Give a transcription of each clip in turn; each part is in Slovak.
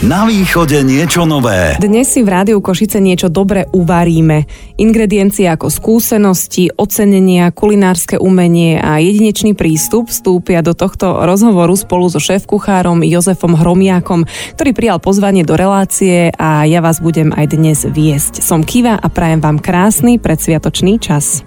Na východe niečo nové. Dnes si v Rádiu Košice niečo dobre uvaríme. Ingrediencie ako skúsenosti, ocenenia, kulinárske umenie a jedinečný prístup vstúpia do tohto rozhovoru spolu so šéf-kuchárom Jozefom Hromiakom, ktorý prijal pozvanie do relácie a ja vás budem aj dnes viesť. Som Kiva a prajem vám krásny predsviatočný čas.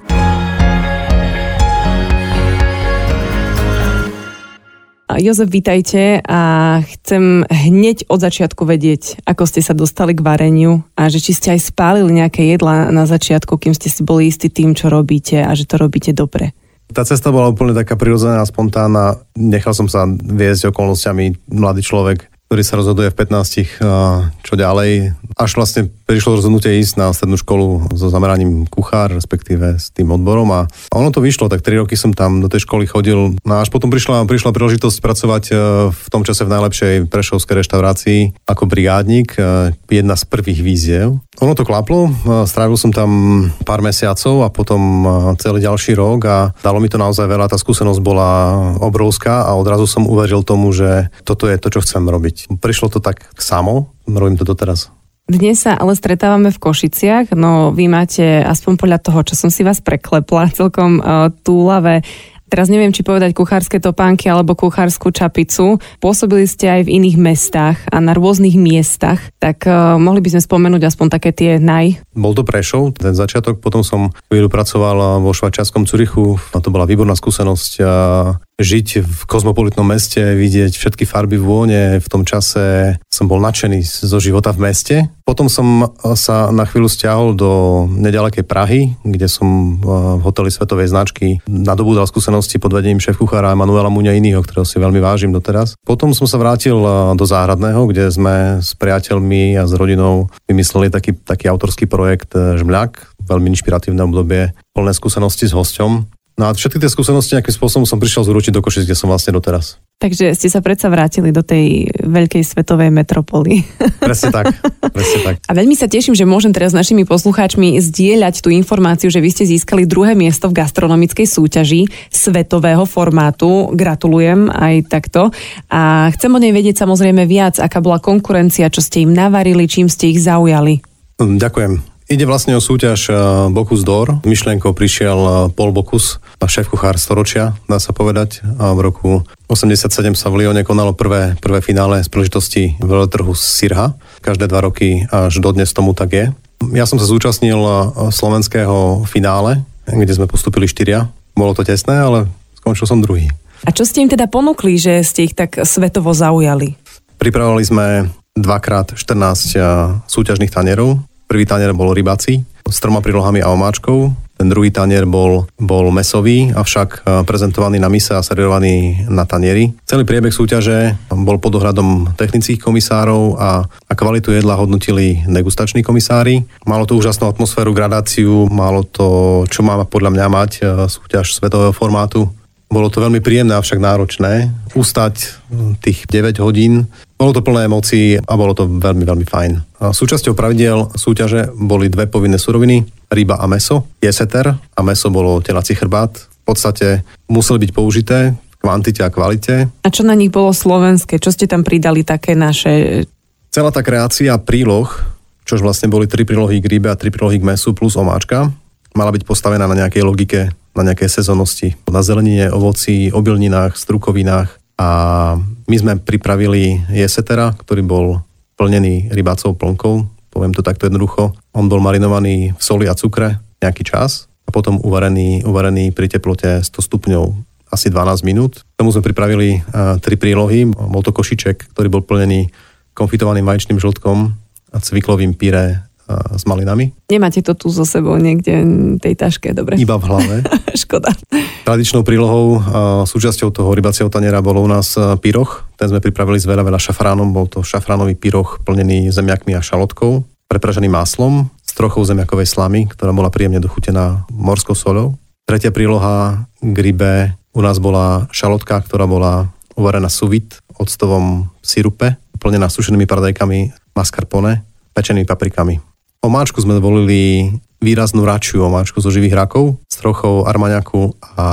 Jozef, vítajte a chcem hneď od začiatku vedieť, ako ste sa dostali k vareniu a že či ste aj spálili nejaké jedla na začiatku, kým ste si boli istí tým, čo robíte a že to robíte dobre. Tá cesta bola úplne taká prirodzená a spontánna. Nechal som sa viesť okolnostiami. Mladý človek ktorý sa rozhoduje v 15, čo ďalej. Až vlastne prišlo rozhodnutie ísť na strednú školu so zameraním kuchár, respektíve s tým odborom a ono to vyšlo, tak 3 roky som tam do tej školy chodil. No a až potom prišla, prišla príležitosť pracovať e, v tom čase v najlepšej prešovskej reštaurácii ako brigádnik, e, jedna z prvých víziev. Ono to klaplo, e, strávil som tam pár mesiacov a potom celý ďalší rok a dalo mi to naozaj veľa, tá skúsenosť bola obrovská a odrazu som uveril tomu, že toto je to, čo chcem robiť. Prišlo to tak samo, robím to doteraz. Dnes sa ale stretávame v Košiciach, no vy máte aspoň podľa toho, čo som si vás preklepla, celkom uh, túlavé teraz neviem, či povedať kuchárske topánky alebo kuchárskú čapicu. Pôsobili ste aj v iných mestách a na rôznych miestach, tak uh, mohli by sme spomenúť aspoň také tie naj. Bol to Prešov, ten začiatok, potom som chvíľu pracoval vo švajčiarskom Curychu a to bola výborná skúsenosť a žiť v kozmopolitnom meste, vidieť všetky farby vône. V tom čase som bol nadšený zo života v meste. Potom som sa na chvíľu stiahol do nedalekej Prahy, kde som eh, v hoteli Svetovej značky nadobúdal skúsenosti pod vedením šéf kuchára Emanuela Muňa iného, ktorého si veľmi vážim doteraz. Potom som sa vrátil eh, do Záhradného, kde sme s priateľmi a s rodinou vymysleli taký, taký autorský projekt eh, Žmľak, veľmi inšpiratívne obdobie, plné skúsenosti s hosťom. No a všetky tie skúsenosti nejakým spôsobom som prišiel zúročiť do Košic, kde som vlastne doteraz. Takže ste sa predsa vrátili do tej veľkej svetovej metropoly. Presne tak, presne tak. A veľmi sa teším, že môžem teraz s našimi poslucháčmi zdieľať tú informáciu, že vy ste získali druhé miesto v gastronomickej súťaži svetového formátu. Gratulujem aj takto. A chcem o nej vedieť samozrejme viac, aká bola konkurencia, čo ste im navarili, čím ste ich zaujali. Ďakujem. Ide vlastne o súťaž eh, Bokus d'Or. Myšlienkou prišiel eh, Paul Bokus, šéf kuchár storočia, dá sa povedať. A v roku 87 sa v Lyone konalo prvé, prvé finále z príležitosti veľotrhu Sirha. Každé dva roky až dodnes tomu tak je. Ja som sa zúčastnil eh, slovenského finále, kde sme postupili štyria. Bolo to tesné, ale skončil som druhý. A čo ste im teda ponúkli, že ste ich tak svetovo zaujali? Pripravovali sme dvakrát 14 súťažných tanierov, Prvý tanier bol rybací s troma prílohami a omáčkou. Ten druhý tanier bol, bol mesový, avšak e, prezentovaný na mise a servírovaný na tanieri. Celý priebeh súťaže bol pod ohľadom technických komisárov a, a kvalitu jedla hodnotili degustační komisári. Malo to úžasnú atmosféru, gradáciu, malo to, čo má podľa mňa mať e, súťaž svetového formátu. Bolo to veľmi príjemné, avšak náročné. Ustať tých 9 hodín bolo to plné emócií a bolo to veľmi, veľmi fajn. A súčasťou pravidel súťaže boli dve povinné suroviny, ryba a meso, jeseter a meso bolo telací chrbát. V podstate museli byť použité v kvantite a kvalite. A čo na nich bolo slovenské? Čo ste tam pridali také naše? Celá tá kreácia príloh, čož vlastne boli tri prílohy k rybe a tri prílohy k mesu plus omáčka, mala byť postavená na nejakej logike, na nejakej sezónnosti. Na zelenine, ovoci, obilninách, strukovinách, a my sme pripravili jesetera, ktorý bol plnený rybácov plnkou, poviem to takto jednoducho. On bol marinovaný v soli a cukre nejaký čas a potom uvarený, uvarený pri teplote 100 stupňov asi 12 minút. K tomu sme pripravili uh, tri prílohy. Bol to košiček, ktorý bol plnený konfitovaným vaječným žltkom a cviklovým pyré s malinami. Nemáte to tu so sebou niekde v tej taške, dobre? Iba v hlave. Škoda. Tradičnou prílohou, súčasťou toho rybacieho taniera bolo u nás pyroch. Ten sme pripravili s veľa, veľa šafránom. Bol to šafránový pyroch plnený zemiakmi a šalotkou, prepražený máslom s trochou zemiakovej slamy, ktorá bola príjemne dochutená morskou solou. Tretia príloha k rybe u nás bola šalotka, ktorá bola uvarená suvit octovom sirupe, plnená sušenými paradajkami mascarpone, pečenými paprikami. Omáčku sme volili výraznú račiu omáčku zo živých rakov s trochou armaňaku a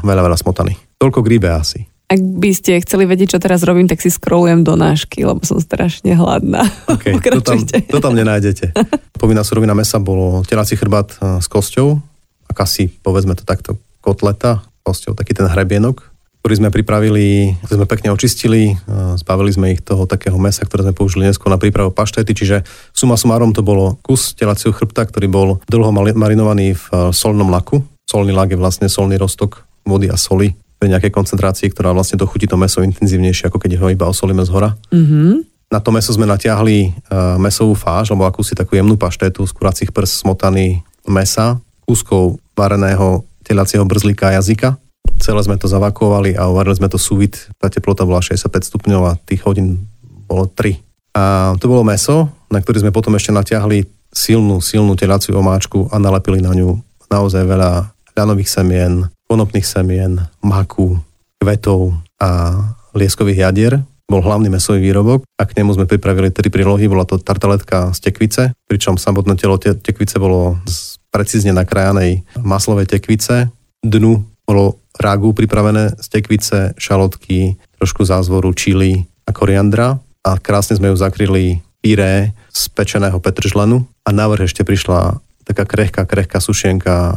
veľa, veľa smotany. Toľko k rybe asi. Ak by ste chceli vedieť, čo teraz robím, tak si scrollujem do nášky, lebo som strašne hladná. Okay, to, tam, to tam nenájdete. Povinná surovina mesa bolo telací chrbát e, s kosťou, akási, povedzme to takto, kotleta, kosťou, taký ten hrebienok, ktorý sme pripravili, ktorý sme pekne očistili, e, zbavili sme ich toho takého mesa, ktoré sme použili dnesko na prípravu paštety, čiže suma sumárom to bolo kus telacieho chrbta, ktorý bol dlho marinovaný v e, solnom laku. Solný lak je vlastne solný roztok vody a soli pri nejakej koncentrácii, ktorá vlastne dochutí to meso intenzívnejšie, ako keď ho iba osolíme z hora. Mm-hmm. Na to meso sme natiahli uh, mesovú fáž, alebo akúsi takú jemnú paštetu z kuracích prs smotaný mesa, kúskov vareného telacieho brzlíka a jazyka. Celé sme to zavakovali a uvarili sme to súvit. Tá teplota bola 65 stupňov a tých hodín bolo 3. A to bolo meso, na ktorý sme potom ešte natiahli silnú, silnú telaciu omáčku a nalepili na ňu naozaj veľa ľanových semien, konopných semien, maku, kvetov a lieskových jadier. Bol hlavný mesový výrobok a k nemu sme pripravili tri prílohy. Bola to tartaletka z tekvice, pričom samotné telo te- tekvice bolo z precízne nakrájanej maslovej tekvice. Dnu bolo rágu pripravené z tekvice, šalotky, trošku zázvoru, čili a koriandra a krásne sme ju zakryli pyré z pečeného petržlenu a návrh ešte prišla taká krehká, krehká sušienka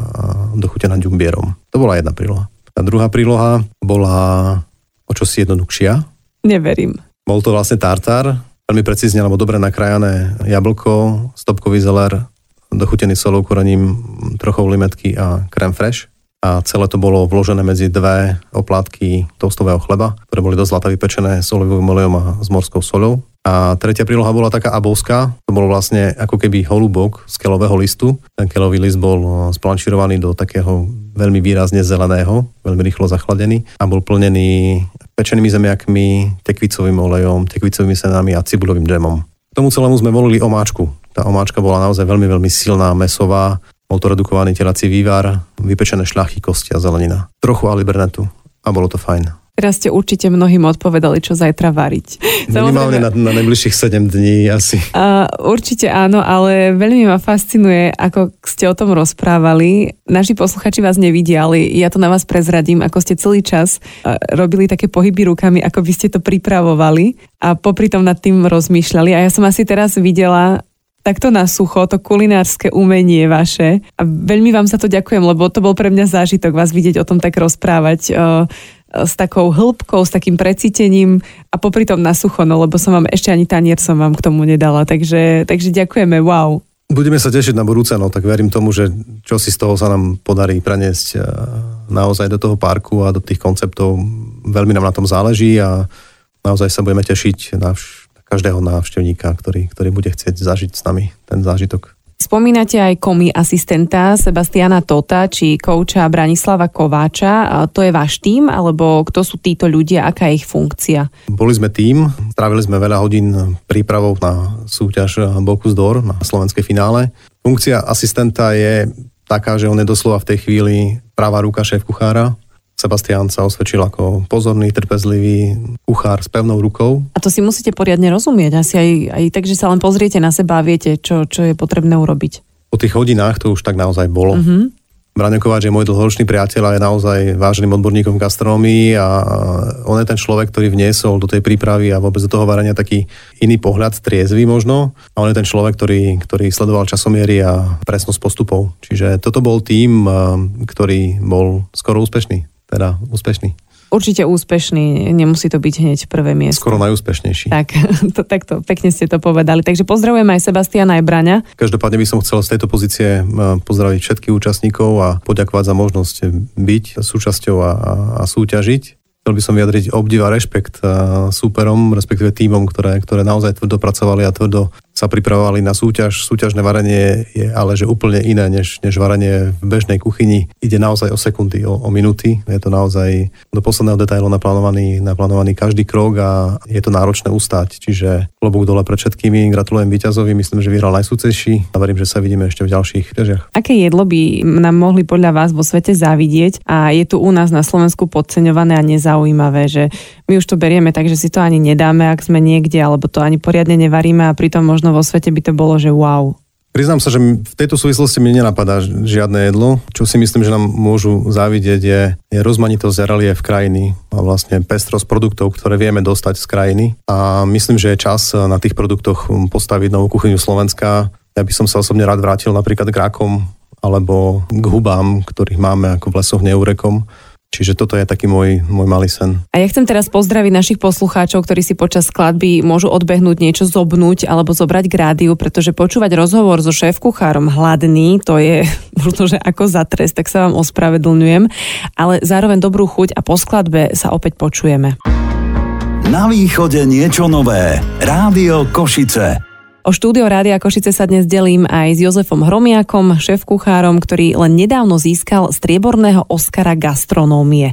dochutená ďumbierom. To bola jedna príloha. A druhá príloha bola o čosi jednoduchšia. Neverím. Bol to vlastne tartar, veľmi precízne alebo dobre nakrájané jablko, stopkový zeler, dochutený solou, korením, trochou limetky a krem fresh. A celé to bolo vložené medzi dve oplátky toastového chleba, ktoré boli dosť zlata vypečené s olivovým olejom a s morskou solou. A tretia príloha bola taká abovská, to bol vlastne ako keby holubok z kelového listu. Ten kelový list bol eh, splančirovaný do takého veľmi výrazne zeleného, veľmi rýchlozachladený a bol plnený pečenými zemiakmi, tekvicovým olejom, tekvicovými senami a cibulovým džemom. K tomu celému sme volili omáčku. Tá omáčka bola naozaj veľmi, veľmi silná, mesová, bol to redukovaný telací vývar, vypečené šľachy, kosti a zelenina. Trochu alibernetu a bolo to fajn. Teraz ste určite mnohým odpovedali, čo zajtra variť. Minimálne na, na najbližších 7 dní asi. Uh, určite áno, ale veľmi ma fascinuje, ako ste o tom rozprávali. Naši posluchači vás nevidia, ale ja to na vás prezradím, ako ste celý čas uh, robili také pohyby rukami, ako by ste to pripravovali a popri tom nad tým rozmýšľali. A ja som asi teraz videla takto na sucho, to kulinárske umenie vaše. A veľmi vám za to ďakujem, lebo to bol pre mňa zážitok vás vidieť o tom tak rozprávať. Uh, s takou hĺbkou, s takým precítením a popri tom na sucho, no lebo som vám ešte ani tanier som vám k tomu nedala, takže, takže ďakujeme, wow. Budeme sa tešiť na budúce, no tak verím tomu, že čo si z toho sa nám podarí preniesť naozaj do toho parku a do tých konceptov. Veľmi nám na tom záleží a naozaj sa budeme tešiť na vš- každého návštevníka, ktorý, ktorý bude chcieť zažiť s nami ten zážitok. Spomínate aj komi asistenta Sebastiana Tota či kouča Branislava Kováča. To je váš tým, alebo kto sú títo ľudia, aká je ich funkcia? Boli sme tým, strávili sme veľa hodín prípravou na súťaž Bocuse d'Or na slovenské finále. Funkcia asistenta je taká, že on je doslova v tej chvíli pravá ruka šéf kuchára, Sebastián sa osvedčil ako pozorný, trpezlivý kuchár s pevnou rukou. A to si musíte poriadne rozumieť, asi aj, aj tak, že sa len pozriete na seba a viete, čo, čo je potrebné urobiť. Po tých hodinách to už tak naozaj bolo. Mm-hmm. Braňo Kováč je môj dlhoročný priateľ a je naozaj váženým odborníkom v gastronómii a on je ten človek, ktorý vniesol do tej prípravy a vôbec do toho varania taký iný pohľad, triezvy možno. A on je ten človek, ktorý, ktorý sledoval časomiery a presnosť postupov. Čiže toto bol tým, ktorý bol skoro úspešný teda úspešný. Určite úspešný, nemusí to byť hneď prvé miesto. Skoro najúspešnejší. Tak, to, takto, pekne ste to povedali. Takže pozdravujem aj Sebastiana, aj Braňa. Každopádne by som chcel z tejto pozície pozdraviť všetkých účastníkov a poďakovať za možnosť byť súčasťou a, a súťažiť. Chcel by som vyjadriť obdiv a rešpekt súperom, respektíve týmom, ktoré, ktoré naozaj tvrdo pracovali a tvrdo sa pripravovali na súťaž. Súťažné varenie je ale že úplne iné, než, než varenie v bežnej kuchyni. Ide naozaj o sekundy, o, o minúty. Je to naozaj do posledného detailu naplánovaný, naplánovaný každý krok a je to náročné ustať. Čiže klobúk dole pred všetkými. Gratulujem víťazovi, myslím, že vyhral najsúcejší a verím, že sa vidíme ešte v ďalších súťažiach. Aké jedlo by nám mohli podľa vás vo svete závidieť a je tu u nás na Slovensku podceňované a nezaujímavé? zaujímavé, že my už to berieme tak, že si to ani nedáme, ak sme niekde, alebo to ani poriadne nevaríme a pritom možno vo svete by to bolo, že wow. Priznám sa, že v tejto súvislosti mi nenapadá žiadne jedlo. Čo si myslím, že nám môžu závidieť je, je rozmanitosť a relief krajiny a vlastne pestrosť produktov, ktoré vieme dostať z krajiny. A myslím, že je čas na tých produktoch postaviť novú kuchyňu Slovenska. Ja by som sa osobne rád vrátil napríklad k rakom alebo k hubám, ktorých máme ako v lesoch neurekom Čiže toto je taký môj, môj malý sen. A ja chcem teraz pozdraviť našich poslucháčov, ktorí si počas skladby môžu odbehnúť niečo zobnúť alebo zobrať k rádiu, pretože počúvať rozhovor so šéf-kuchárom hladný, to je možno, že ako za trest, tak sa vám ospravedlňujem, ale zároveň dobrú chuť a po skladbe sa opäť počujeme. Na východe niečo nové. Rádio Košice. O štúdio Rádia Košice sa dnes delím aj s Jozefom Hromiakom, šéf-kuchárom, ktorý len nedávno získal strieborného Oscara gastronómie.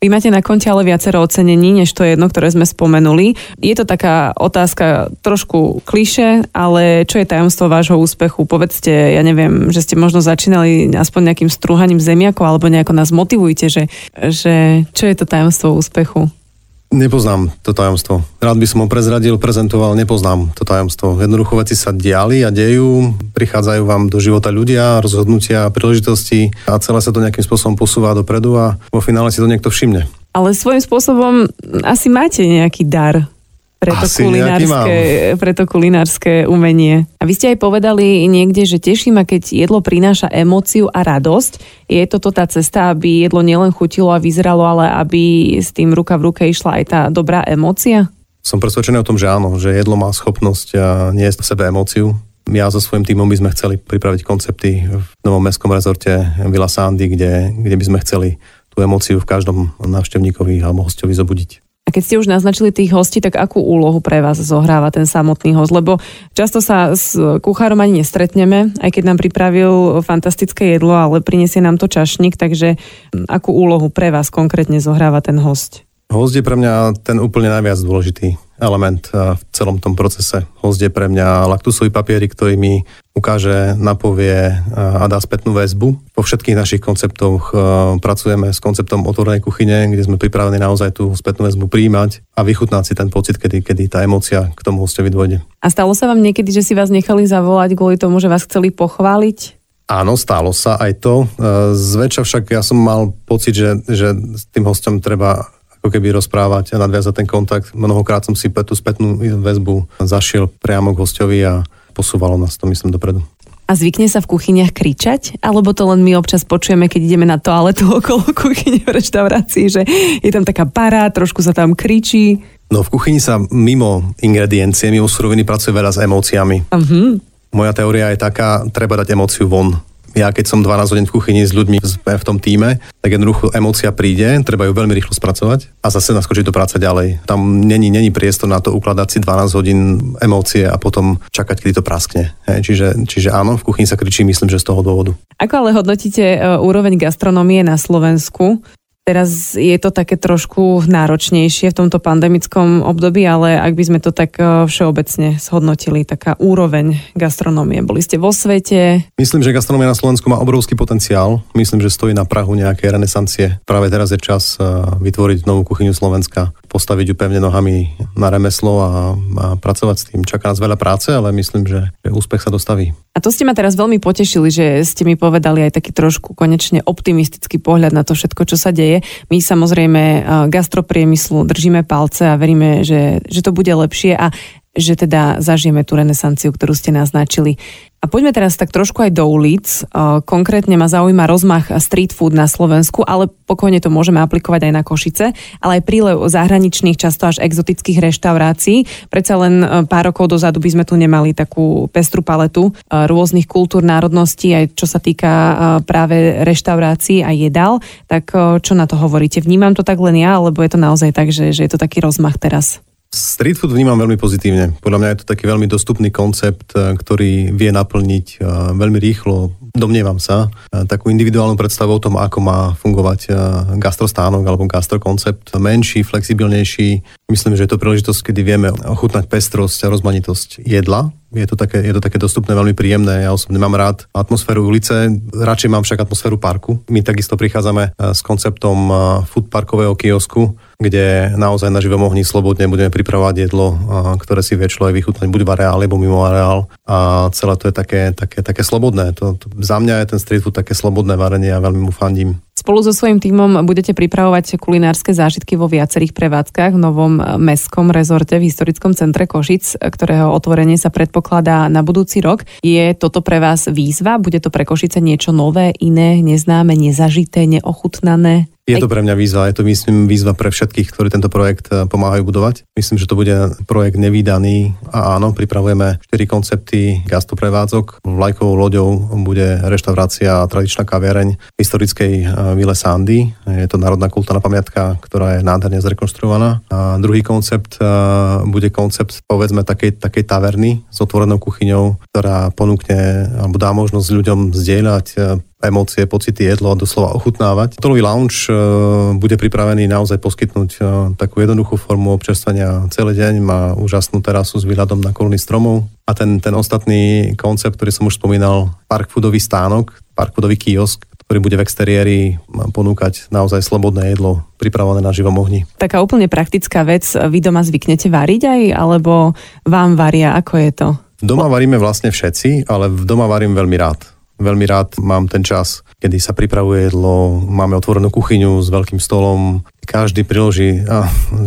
Vy máte na konte ale viacero ocenení, než to jedno, ktoré sme spomenuli. Je to taká otázka trošku kliše, ale čo je tajomstvo vášho úspechu? Povedzte, ja neviem, že ste možno začínali aspoň nejakým strúhaním zemiakov, alebo nejako nás motivujte, že, že čo je to tajomstvo úspechu? Nepoznám to tajomstvo. Rád by som ho prezradil, prezentoval, nepoznám to tajomstvo. Jednoducho veci sa diali a dejú, prichádzajú vám do života ľudia, rozhodnutia, príležitosti a celé sa to nejakým spôsobom posúva dopredu a vo finále si to niekto všimne. Ale svojím spôsobom asi máte nejaký dar pre to, kulinárske, pre to kulinárske umenie. A vy ste aj povedali niekde, že teší ma, keď jedlo prináša emóciu a radosť. Je toto tá cesta, aby jedlo nielen chutilo a vyzeralo, ale aby s tým ruka v ruke išla aj tá dobrá emócia? Som presvedčený o tom, že áno, že jedlo má schopnosť niesť v sebe emóciu. Ja so svojím týmom by sme chceli pripraviť koncepty v novom mestskom rezorte Villa Sandy, kde, kde by sme chceli tú emóciu v každom návštevníkovi alebo hostovi zobudiť. A keď ste už naznačili tých hostí, tak akú úlohu pre vás zohráva ten samotný host? Lebo často sa s kuchárom ani nestretneme, aj keď nám pripravil fantastické jedlo, ale prinesie nám to čašník, takže akú úlohu pre vás konkrétne zohráva ten host? Host je pre mňa ten úplne najviac dôležitý element v celom tom procese. Host je pre mňa laktusový papierik, ktorý mi ukáže, napovie a dá spätnú väzbu. Po všetkých našich konceptoch pracujeme s konceptom otvorenej kuchyne, kde sme pripravení naozaj tú spätnú väzbu príjmať a vychutnať si ten pocit, kedy, kedy tá emocia k tomu hostovi dôjde. A stalo sa vám niekedy, že si vás nechali zavolať kvôli tomu, že vás chceli pochváliť? Áno, stalo sa aj to. Zväčša však ja som mal pocit, že, že s tým hostom treba ako keby rozprávať a nadviazať ten kontakt. Mnohokrát som si tú spätnú väzbu zašiel priamo k hostovi a posúvalo nás to, myslím, dopredu. A zvykne sa v kuchyniach kričať? Alebo to len my občas počujeme, keď ideme na toaletu okolo kuchyne v reštaurácii, že je tam taká para, trošku sa tam kričí? No v kuchyni sa mimo ingrediencie, mimo suroviny pracuje veľa s emóciami. Uh-huh. Moja teória je taká, treba dať emóciu von ja keď som 12 hodín v kuchyni s ľuďmi v tom týme, tak jednoducho emócia príde, treba ju veľmi rýchlo spracovať a zase naskočiť do práce ďalej. Tam není, není priestor na to ukladať si 12 hodín emócie a potom čakať, kedy to praskne. Hej, čiže, čiže áno, v kuchyni sa kričí, myslím, že z toho dôvodu. Ako ale hodnotíte e, úroveň gastronomie na Slovensku? Teraz je to také trošku náročnejšie v tomto pandemickom období, ale ak by sme to tak e, všeobecne zhodnotili, taká úroveň gastronómie. Boli ste vo svete? Myslím, že gastronomia na Slovensku má obrovský potenciál. Myslím, že stojí na Prahu nejakej renesancie. Práve teraz je čas e, vytvoriť novú kuchyňu Slovenska, postaviť ju pevne nohami na remeslo a, a pracovať s tým. Čaká nás veľa práce, ale myslím, že úspech sa dostaví. A to ste ma teraz veľmi potešili, že ste mi povedali aj taký trošku konečne optimistický pohľad na to všetko, čo sa deje deje. My samozrejme eh, gastropriemyslu držíme palce a veríme, že, že to bude lepšie a že teda zažijeme tú renesanciu, ktorú ste naznačili. A poďme teraz tak trošku aj do ulic. Konkrétne ma zaujíma rozmach street food na Slovensku, ale pokojne to môžeme aplikovať aj na Košice, ale aj prílev zahraničných, často až exotických reštaurácií. Predsa len e, pár rokov dozadu by sme tu nemali takú pestru paletu e, rôznych kultúr, národností, aj čo sa týka e, práve reštaurácií a jedál. Tak čo na to hovoríte? Vnímam to tak len ja, alebo je to naozaj tak, že, že je to taký rozmach teraz? Street food vnímam veľmi pozitívne. Podľa mňa je to taký veľmi dostupný koncept, eh, ktorý vie naplniť eh, veľmi rýchlo, domnievam sa, eh, takú individuálnu predstavu o tom, ako má fungovať gastrostánok alebo gastrokoncept. Menší, flexibilnejší, Myslím, že je to príležitosť, kedy vieme ochutnať pestrosť a rozmanitosť jedla. Je to, také, je to také dostupné, veľmi príjemné. Ja osobne mám rád atmosféru ulice, radšej mám však atmosféru parku. My takisto prichádzame s konceptom food parkového kiosku, kde naozaj na živom ohni slobodne budeme pripravovať jedlo, ktoré si vie človek vychutnať buď v areále, alebo mimo areál. A celé to je také, také, také slobodné. To, to, za mňa je ten street food také slobodné varenie a veľmi mu fandím. Spolu so svojím tímom budete pripravovať kulinárske zážitky vo viacerých prevádzkach v novom mestskom rezorte v historickom centre Košic, ktorého otvorenie sa predpokladá na budúci rok. Je toto pre vás výzva? Bude to pre Košice niečo nové, iné, neznáme, nezažité, neochutnané? Je to pre mňa výzva, je to myslím výzva pre všetkých, ktorí tento projekt eh, pomáhajú budovať. Myslím, že to bude projekt nevýdaný a áno, pripravujeme 4 koncepty gastoprevádzok. Vlajkovou loďou bude reštaurácia a tradičná kaviareň historickej eh, Vile Sandy. Je to národná kultúrna pamiatka, ktorá je nádherne zrekonštruovaná. A druhý koncept eh, bude koncept povedzme takej, takej taverny s otvorenou kuchyňou, ktorá ponúkne alebo dá možnosť ľuďom zdieľať emócie, pocity, jedlo a doslova ochutnávať. Hotelový lounge e, bude pripravený naozaj poskytnúť e, takú jednoduchú formu občerstvenia celý deň, má úžasnú terasu s výhľadom na kolony stromov a ten, ten ostatný koncept, ktorý som už spomínal, park foodový stánok, park foodový kiosk, ktorý bude v exteriéri ponúkať naozaj slobodné jedlo pripravené na živom ohni. Taká úplne praktická vec, vy doma zvyknete variť aj, alebo vám varia, ako je to? Doma varíme vlastne všetci, ale v doma varím veľmi rád. Veľmi rád mám ten čas, kedy sa pripravuje jedlo, máme otvorenú kuchyňu s veľkým stolom, každý priloží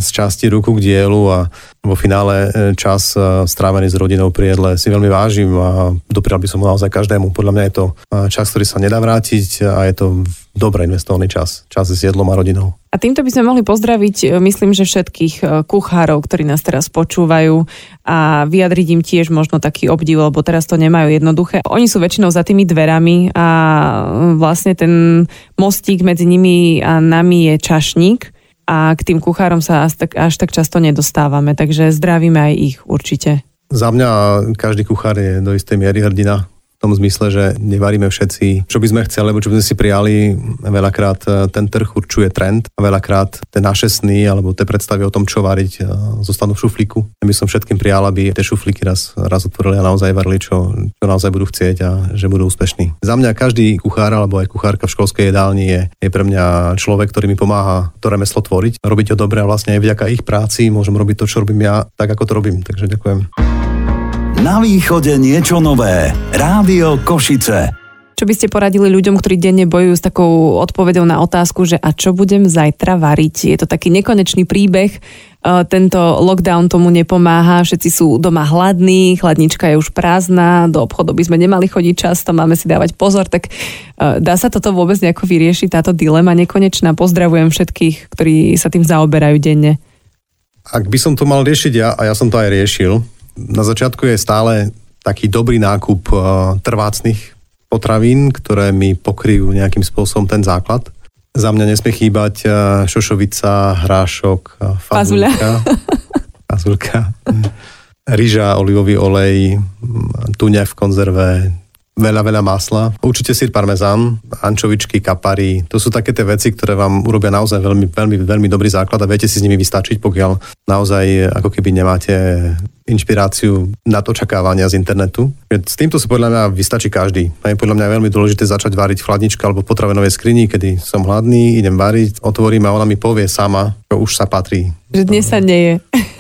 z časti ruku k dielu a vo finále e, čas e, strávený s rodinou pri jedle si veľmi vážim a doprial by som ho naozaj každému. Podľa mňa je to e, čas, ktorý sa nedá vrátiť a je to dobre investovaný čas. Čas s jedlom a rodinou. A týmto by sme mohli pozdraviť, myslím, že všetkých kuchárov, ktorí nás teraz počúvajú a vyjadriť im tiež možno taký obdiv, lebo teraz to nemajú jednoduché. Oni sú väčšinou za tými dverami a vlastne ten mostík medzi nimi a nami je čašník a k tým kuchárom sa až tak, až tak často nedostávame, takže zdravíme aj ich určite. Za mňa každý kuchár je do istej miery hrdina tom zmysle, že nevaríme všetci, čo by sme chceli, alebo čo by sme si prijali. Veľakrát e, ten trh určuje trend a veľakrát tie naše sny alebo tie predstavy o tom, čo variť, e, zostanú v šuflíku. Ja by som všetkým prijal, aby tie šuflíky raz, raz otvorili a naozaj varili, čo, čo naozaj budú chcieť a že budú úspešní. Za mňa každý kuchár alebo aj kuchárka v školskej jedálni je, je pre mňa človek, ktorý mi pomáha to remeslo tvoriť, robiť ho dobre a vlastne aj vďaka ich práci môžem robiť to, čo robím ja, tak ako to robím. Takže ďakujem. Na východe niečo nové. Rádio Košice. Čo by ste poradili ľuďom, ktorí denne bojujú s takou odpovedou na otázku, že a čo budem zajtra variť? Je to taký nekonečný príbeh. E, tento lockdown tomu nepomáha, všetci sú doma hladní, chladnička je už prázdna, do obchodu by sme nemali chodiť často, máme si dávať pozor, tak e, dá sa toto vôbec nejako vyriešiť, táto dilema nekonečná? Pozdravujem všetkých, ktorí sa tým zaoberajú denne. Ak by som to mal riešiť ja, a ja som to aj riešil, na začiatku je stále taký dobrý nákup uh, trvácných potravín, ktoré mi pokryjú nejakým spôsobom ten základ. Za mňa nesmie chýbať uh, šošovica, hrášok, uh, fazulka, fazulka. Ryža, olivový olej, tuňa v konzerve, veľa, veľa masla. Určite sír parmezán, ančovičky, kapary. To sú také tie veci, ktoré vám urobia naozaj veľmi, veľmi, veľmi dobrý základ a viete si s nimi vystačiť, pokiaľ naozaj ako keby nemáte inšpiráciu na to očakávania z internetu. S týmto sa podľa mňa vystačí každý. A je podľa mňa veľmi dôležité začať variť v chladničke alebo potravenovej skrini, kedy som hladný, idem variť, otvorím a ona mi povie sama, čo už sa patrí. Že dnes sa nie je.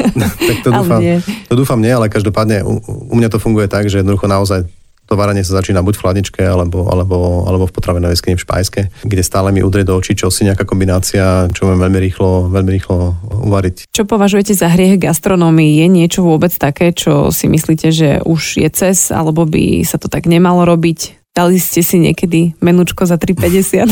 tak to dúfam, to dúfam nie, ale každopádne u, u mňa to funguje tak, že jednoducho naozaj to varenie sa začína buď v chladničke, alebo, alebo, alebo v potravinovej skrini v špajske, kde stále mi udrie do očí čo si nejaká kombinácia, čo viem veľmi rýchlo, veľmi rýchlo uvariť. Čo považujete za hriech gastronómii? Je niečo vôbec také, čo si myslíte, že už je cez, alebo by sa to tak nemalo robiť? Dali ste si niekedy menučko za 3,50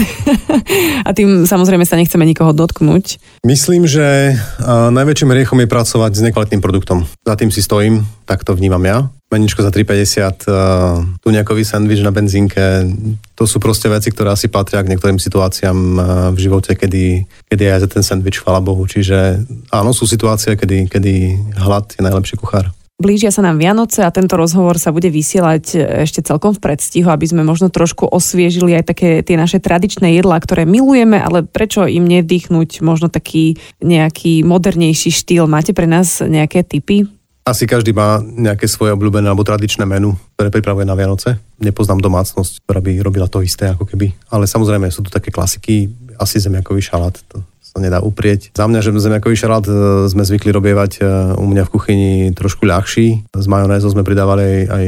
a tým samozrejme sa nechceme nikoho dotknúť. Myslím, že najväčším riechom je pracovať s nekvalitným produktom. Za tým si stojím, tak to vnímam ja. Meničko za 3,50, tu nejakový sandvič na benzínke, to sú proste veci, ktoré asi patria k niektorým situáciám v živote, kedy, kedy aj za ten sandvič, chvala Bohu. Čiže áno, sú situácie, kedy, kedy hlad je najlepší kuchár. Blížia sa nám Vianoce a tento rozhovor sa bude vysielať ešte celkom v predstihu, aby sme možno trošku osviežili aj také tie naše tradičné jedlá, ktoré milujeme, ale prečo im nevdýchnuť možno taký nejaký modernejší štýl? Máte pre nás nejaké tipy? Asi každý má nejaké svoje obľúbené alebo tradičné menu, ktoré pripravuje na Vianoce. Nepoznám domácnosť, ktorá by robila to isté ako keby. Ale samozrejme sú tu také klasiky, asi zemiakový šalát, to sa nedá uprieť. Za mňa, že zemiakový šalát e, sme zvykli robievať e, u mňa v kuchyni trošku ľahší. Z majonézou sme pridávali aj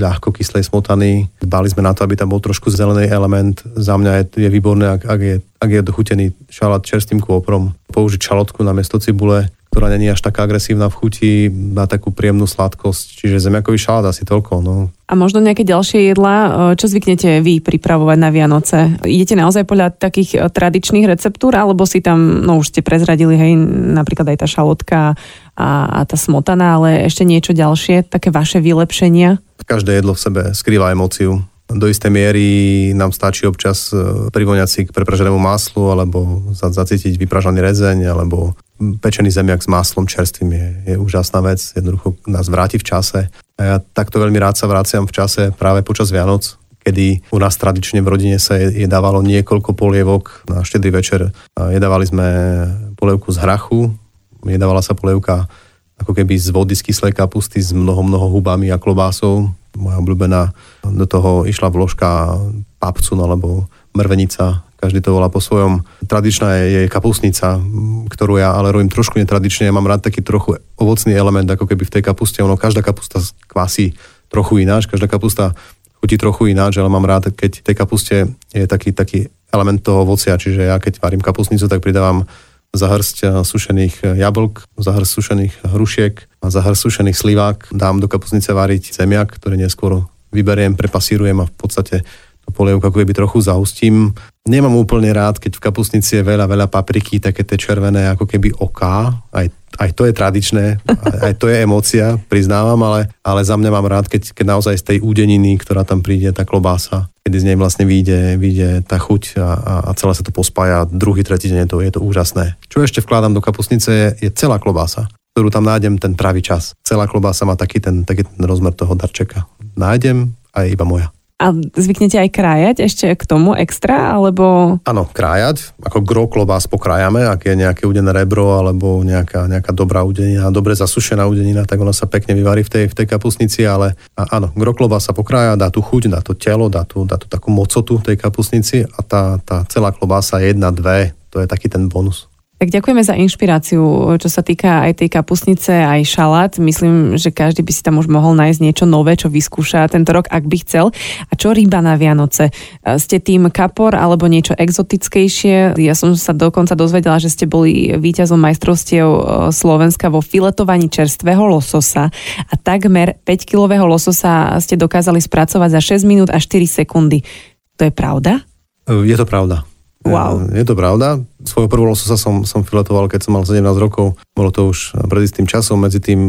ľahko kyslej smotany. Dbali sme na to, aby tam bol trošku zelený element. Za mňa je, je výborné, ak, ak, je, ak je dochutený šalát čerstvým kôprom. Použiť šalotku na miesto cibule ktorá není až taká agresívna v chuti, má takú príjemnú sladkosť. Čiže zemiakový šalát asi toľko. No. A možno nejaké ďalšie jedlá, e, čo zvyknete vy pripravovať na Vianoce? Idete naozaj podľa takých e, tradičných receptúr, alebo si tam, no už ste prezradili, hej, napríklad aj tá šalotka a, a tá smotana, ale ešte niečo ďalšie, také vaše vylepšenia? Každé jedlo v sebe skrýva emóciu do istej miery nám stačí občas e, privoňať si k prepraženému maslu alebo zacítiť vypražaný rezeň alebo pečený zemiak s máslom čerstvým je, je úžasná vec, jednoducho nás vráti v čase. A ja takto veľmi rád sa vraciam v čase práve počas Vianoc, kedy u nás tradične v rodine sa jedávalo niekoľko polievok na štedrý večer. Jedávali sme polievku z hrachu, jedávala sa polievka ako keby z vody z kyslej kapusty s mnoho, mnoho hubami a klobásou. Moja obľúbená, do toho išla vložka papcu alebo mrvenica, každý to volá po svojom. Tradičná je, je kapusnica, ktorú ja ale robím trošku netradične. Ja mám rád taký trochu ovocný element, ako keby v tej kapuste. Ono, každá kapusta kvásí trochu ináč, každá kapusta chutí trochu ináč, ale mám rád, keď v tej kapuste je taký, taký element toho ovocia, čiže ja keď varím kapusnicu, tak pridávam zahrst eh, sušených jablk, zahrst sušených hrušiek a zahrst sušených slivák. Dám do kapusnice variť zemiak, ktorý neskôr vyberiem, prepasírujem a v podstate polievku ako keby trochu zahustím. Nemám úplne rád, keď v kapusnici je veľa, veľa papriky, také tie červené ako keby oká. Aj, aj to je tradičné, aj, aj to je emócia, priznávam, ale, ale za mňa mám rád, keď, keď naozaj z tej údeniny, ktorá tam príde, tá klobása, kedy z nej vlastne vyjde, vyjde tá chuť a, a, a celé sa to pospája. Druhý, tretí deň je to, je to úžasné. Čo ešte vkladám do kapusnice je, je celá klobása ktorú tam nájdem ten pravý čas. Celá klobása má taký ten, taký ten rozmer toho darčeka. Nájdem a je iba moja. A zvyknete aj krájať ešte k tomu extra, alebo... Áno, krájať. Ako gro klobás pokrájame, ak je nejaké udené rebro, alebo nejaká, nejaká dobrá udenina, dobre zasušená udenina, tak ona sa pekne vyvarí v tej, v tej kapusnici, ale a áno, gro klobás sa pokrája, dá tu chuť, dá to telo, dá tu, dá tu takú mocotu tej kapusnici a tá, tá celá klobása jedna, dve, to je taký ten bonus. Tak ďakujeme za inšpiráciu, čo sa týka aj tej kapusnice, aj šalát. Myslím, že každý by si tam už mohol nájsť niečo nové, čo vyskúša tento rok, ak by chcel. A čo ryba na Vianoce? Ste tým kapor alebo niečo exotickejšie? Ja som sa dokonca dozvedela, že ste boli víťazom majstrovstiev e, Slovenska vo filetovaní čerstvého lososa a takmer 5-kilového lososa ste dokázali spracovať za 6 minút a 4 sekundy. To je pravda? Je to pravda. Wow. Je to pravda. Svojho prvú lososa som, som filetoval, keď som mal 17 rokov. Bolo to už pred istým časom. Medzi tým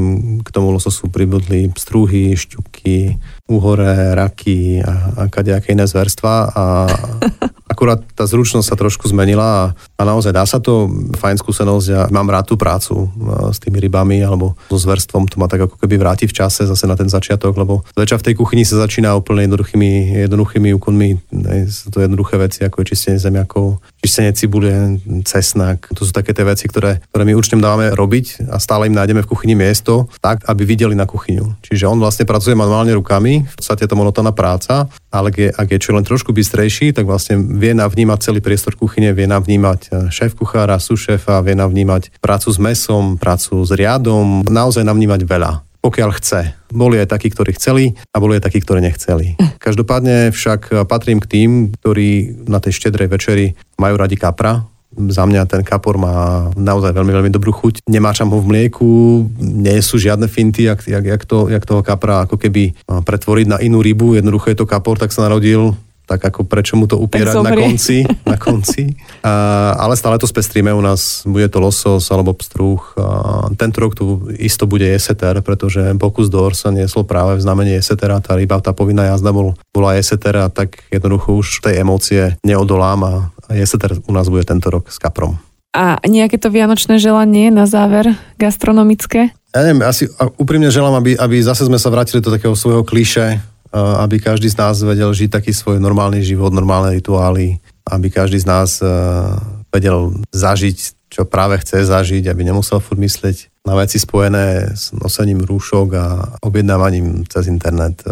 k tomu lososu pribudli struhy, šťuky, uhore, raky a, a kadejaké iné zverstva. A akurát tá zručnosť sa trošku zmenila a, a naozaj dá sa to. Fajn skúsenosť a mám rád tú prácu s tými rybami alebo so zverstvom. To ma tak ako keby vráti v čase zase na ten začiatok, lebo zväčša v tej kuchyni sa začína úplne jednoduchými, jednoduchými úkonmi. Sú to jednoduché veci, ako je čistenie zemiakov, čistenie cibulie, cesnak. To sú také tie veci, ktoré, ktoré my určite dávame robiť a stále im nájdeme v kuchyni miesto, tak, aby videli na kuchyňu. Čiže on vlastne pracuje manuálne rukami, v podstate je to monotónna práca, ale ak je, ak je čo len trošku bystrejší, tak vlastne vie navnímať celý priestor kuchyne, vie navnímať e, šéf kuchára, sušéfa, vie navnímať prácu s mesom, prácu s riadom, naozaj navnímať veľa pokiaľ chce. Boli aj takí, ktorí chceli a boli aj takí, ktorí nechceli. Každopádne však patrím k tým, ktorí na tej štedrej večeri majú radi kapra, za mňa ten kapor má naozaj veľmi, veľmi dobrú chuť. Nemáčam ho v mlieku, nie sú žiadne finty, jak, jak, jak, to, jak toho kapra ako keby pretvoriť na inú rybu. Jednoducho je to kapor, tak sa narodil tak ako prečo mu to upierať na konci. Na konci. A, ale stále to spestríme u nás, bude to losos alebo pstruh. A tento rok tu isto bude jeseter, pretože Bokus d'Or sa nieslo práve v znamení jesetera, tá ryba, tá povinná jazda bol, bola jesetera, tak jednoducho už tej emócie neodolám a jeseter u nás bude tento rok s kaprom. A nejaké to vianočné želanie na záver gastronomické? Ja neviem, asi úprimne želám, aby, aby zase sme sa vrátili do takého svojho kliše, aby každý z nás vedel žiť taký svoj normálny život, normálne rituály, aby každý z nás vedel zažiť, čo práve chce zažiť, aby nemusel furt myslieť na veci spojené s nosením rúšok a objednávaním cez internet.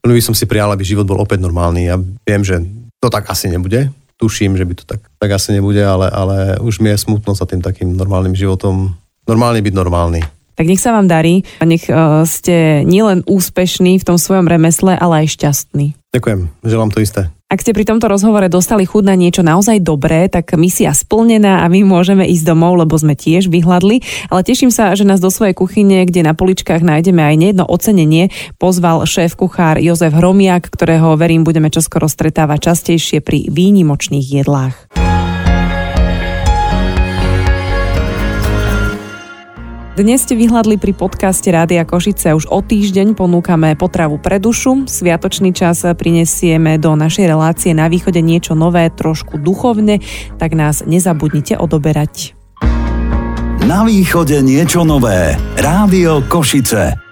Veľmi by som si prijal, aby život bol opäť normálny. Ja viem, že to tak asi nebude, tuším, že by to tak, tak asi nebude, ale, ale už mi je smutno za tým takým normálnym životom. Normálny byť normálny. Tak nech sa vám darí a nech uh, ste nielen úspešní v tom svojom remesle, ale aj šťastní. Ďakujem, želám to isté. Ak ste pri tomto rozhovore dostali chuť na niečo naozaj dobré, tak misia splnená a my môžeme ísť domov, lebo sme tiež vyhľadli. Ale teším sa, že nás do svojej kuchyne, kde na poličkách nájdeme aj nejedno ocenenie, pozval šéf kuchár Jozef Hromiak, ktorého verím budeme čoskoro stretávať častejšie pri výnimočných jedlách. Dnes ste vyhľadli pri podcaste Rádia Košice. Už o týždeň ponúkame potravu pre dušu. Sviatočný čas prinesieme do našej relácie na východe niečo nové, trošku duchovne, tak nás nezabudnite odoberať. Na východe niečo nové. Rádio Košice.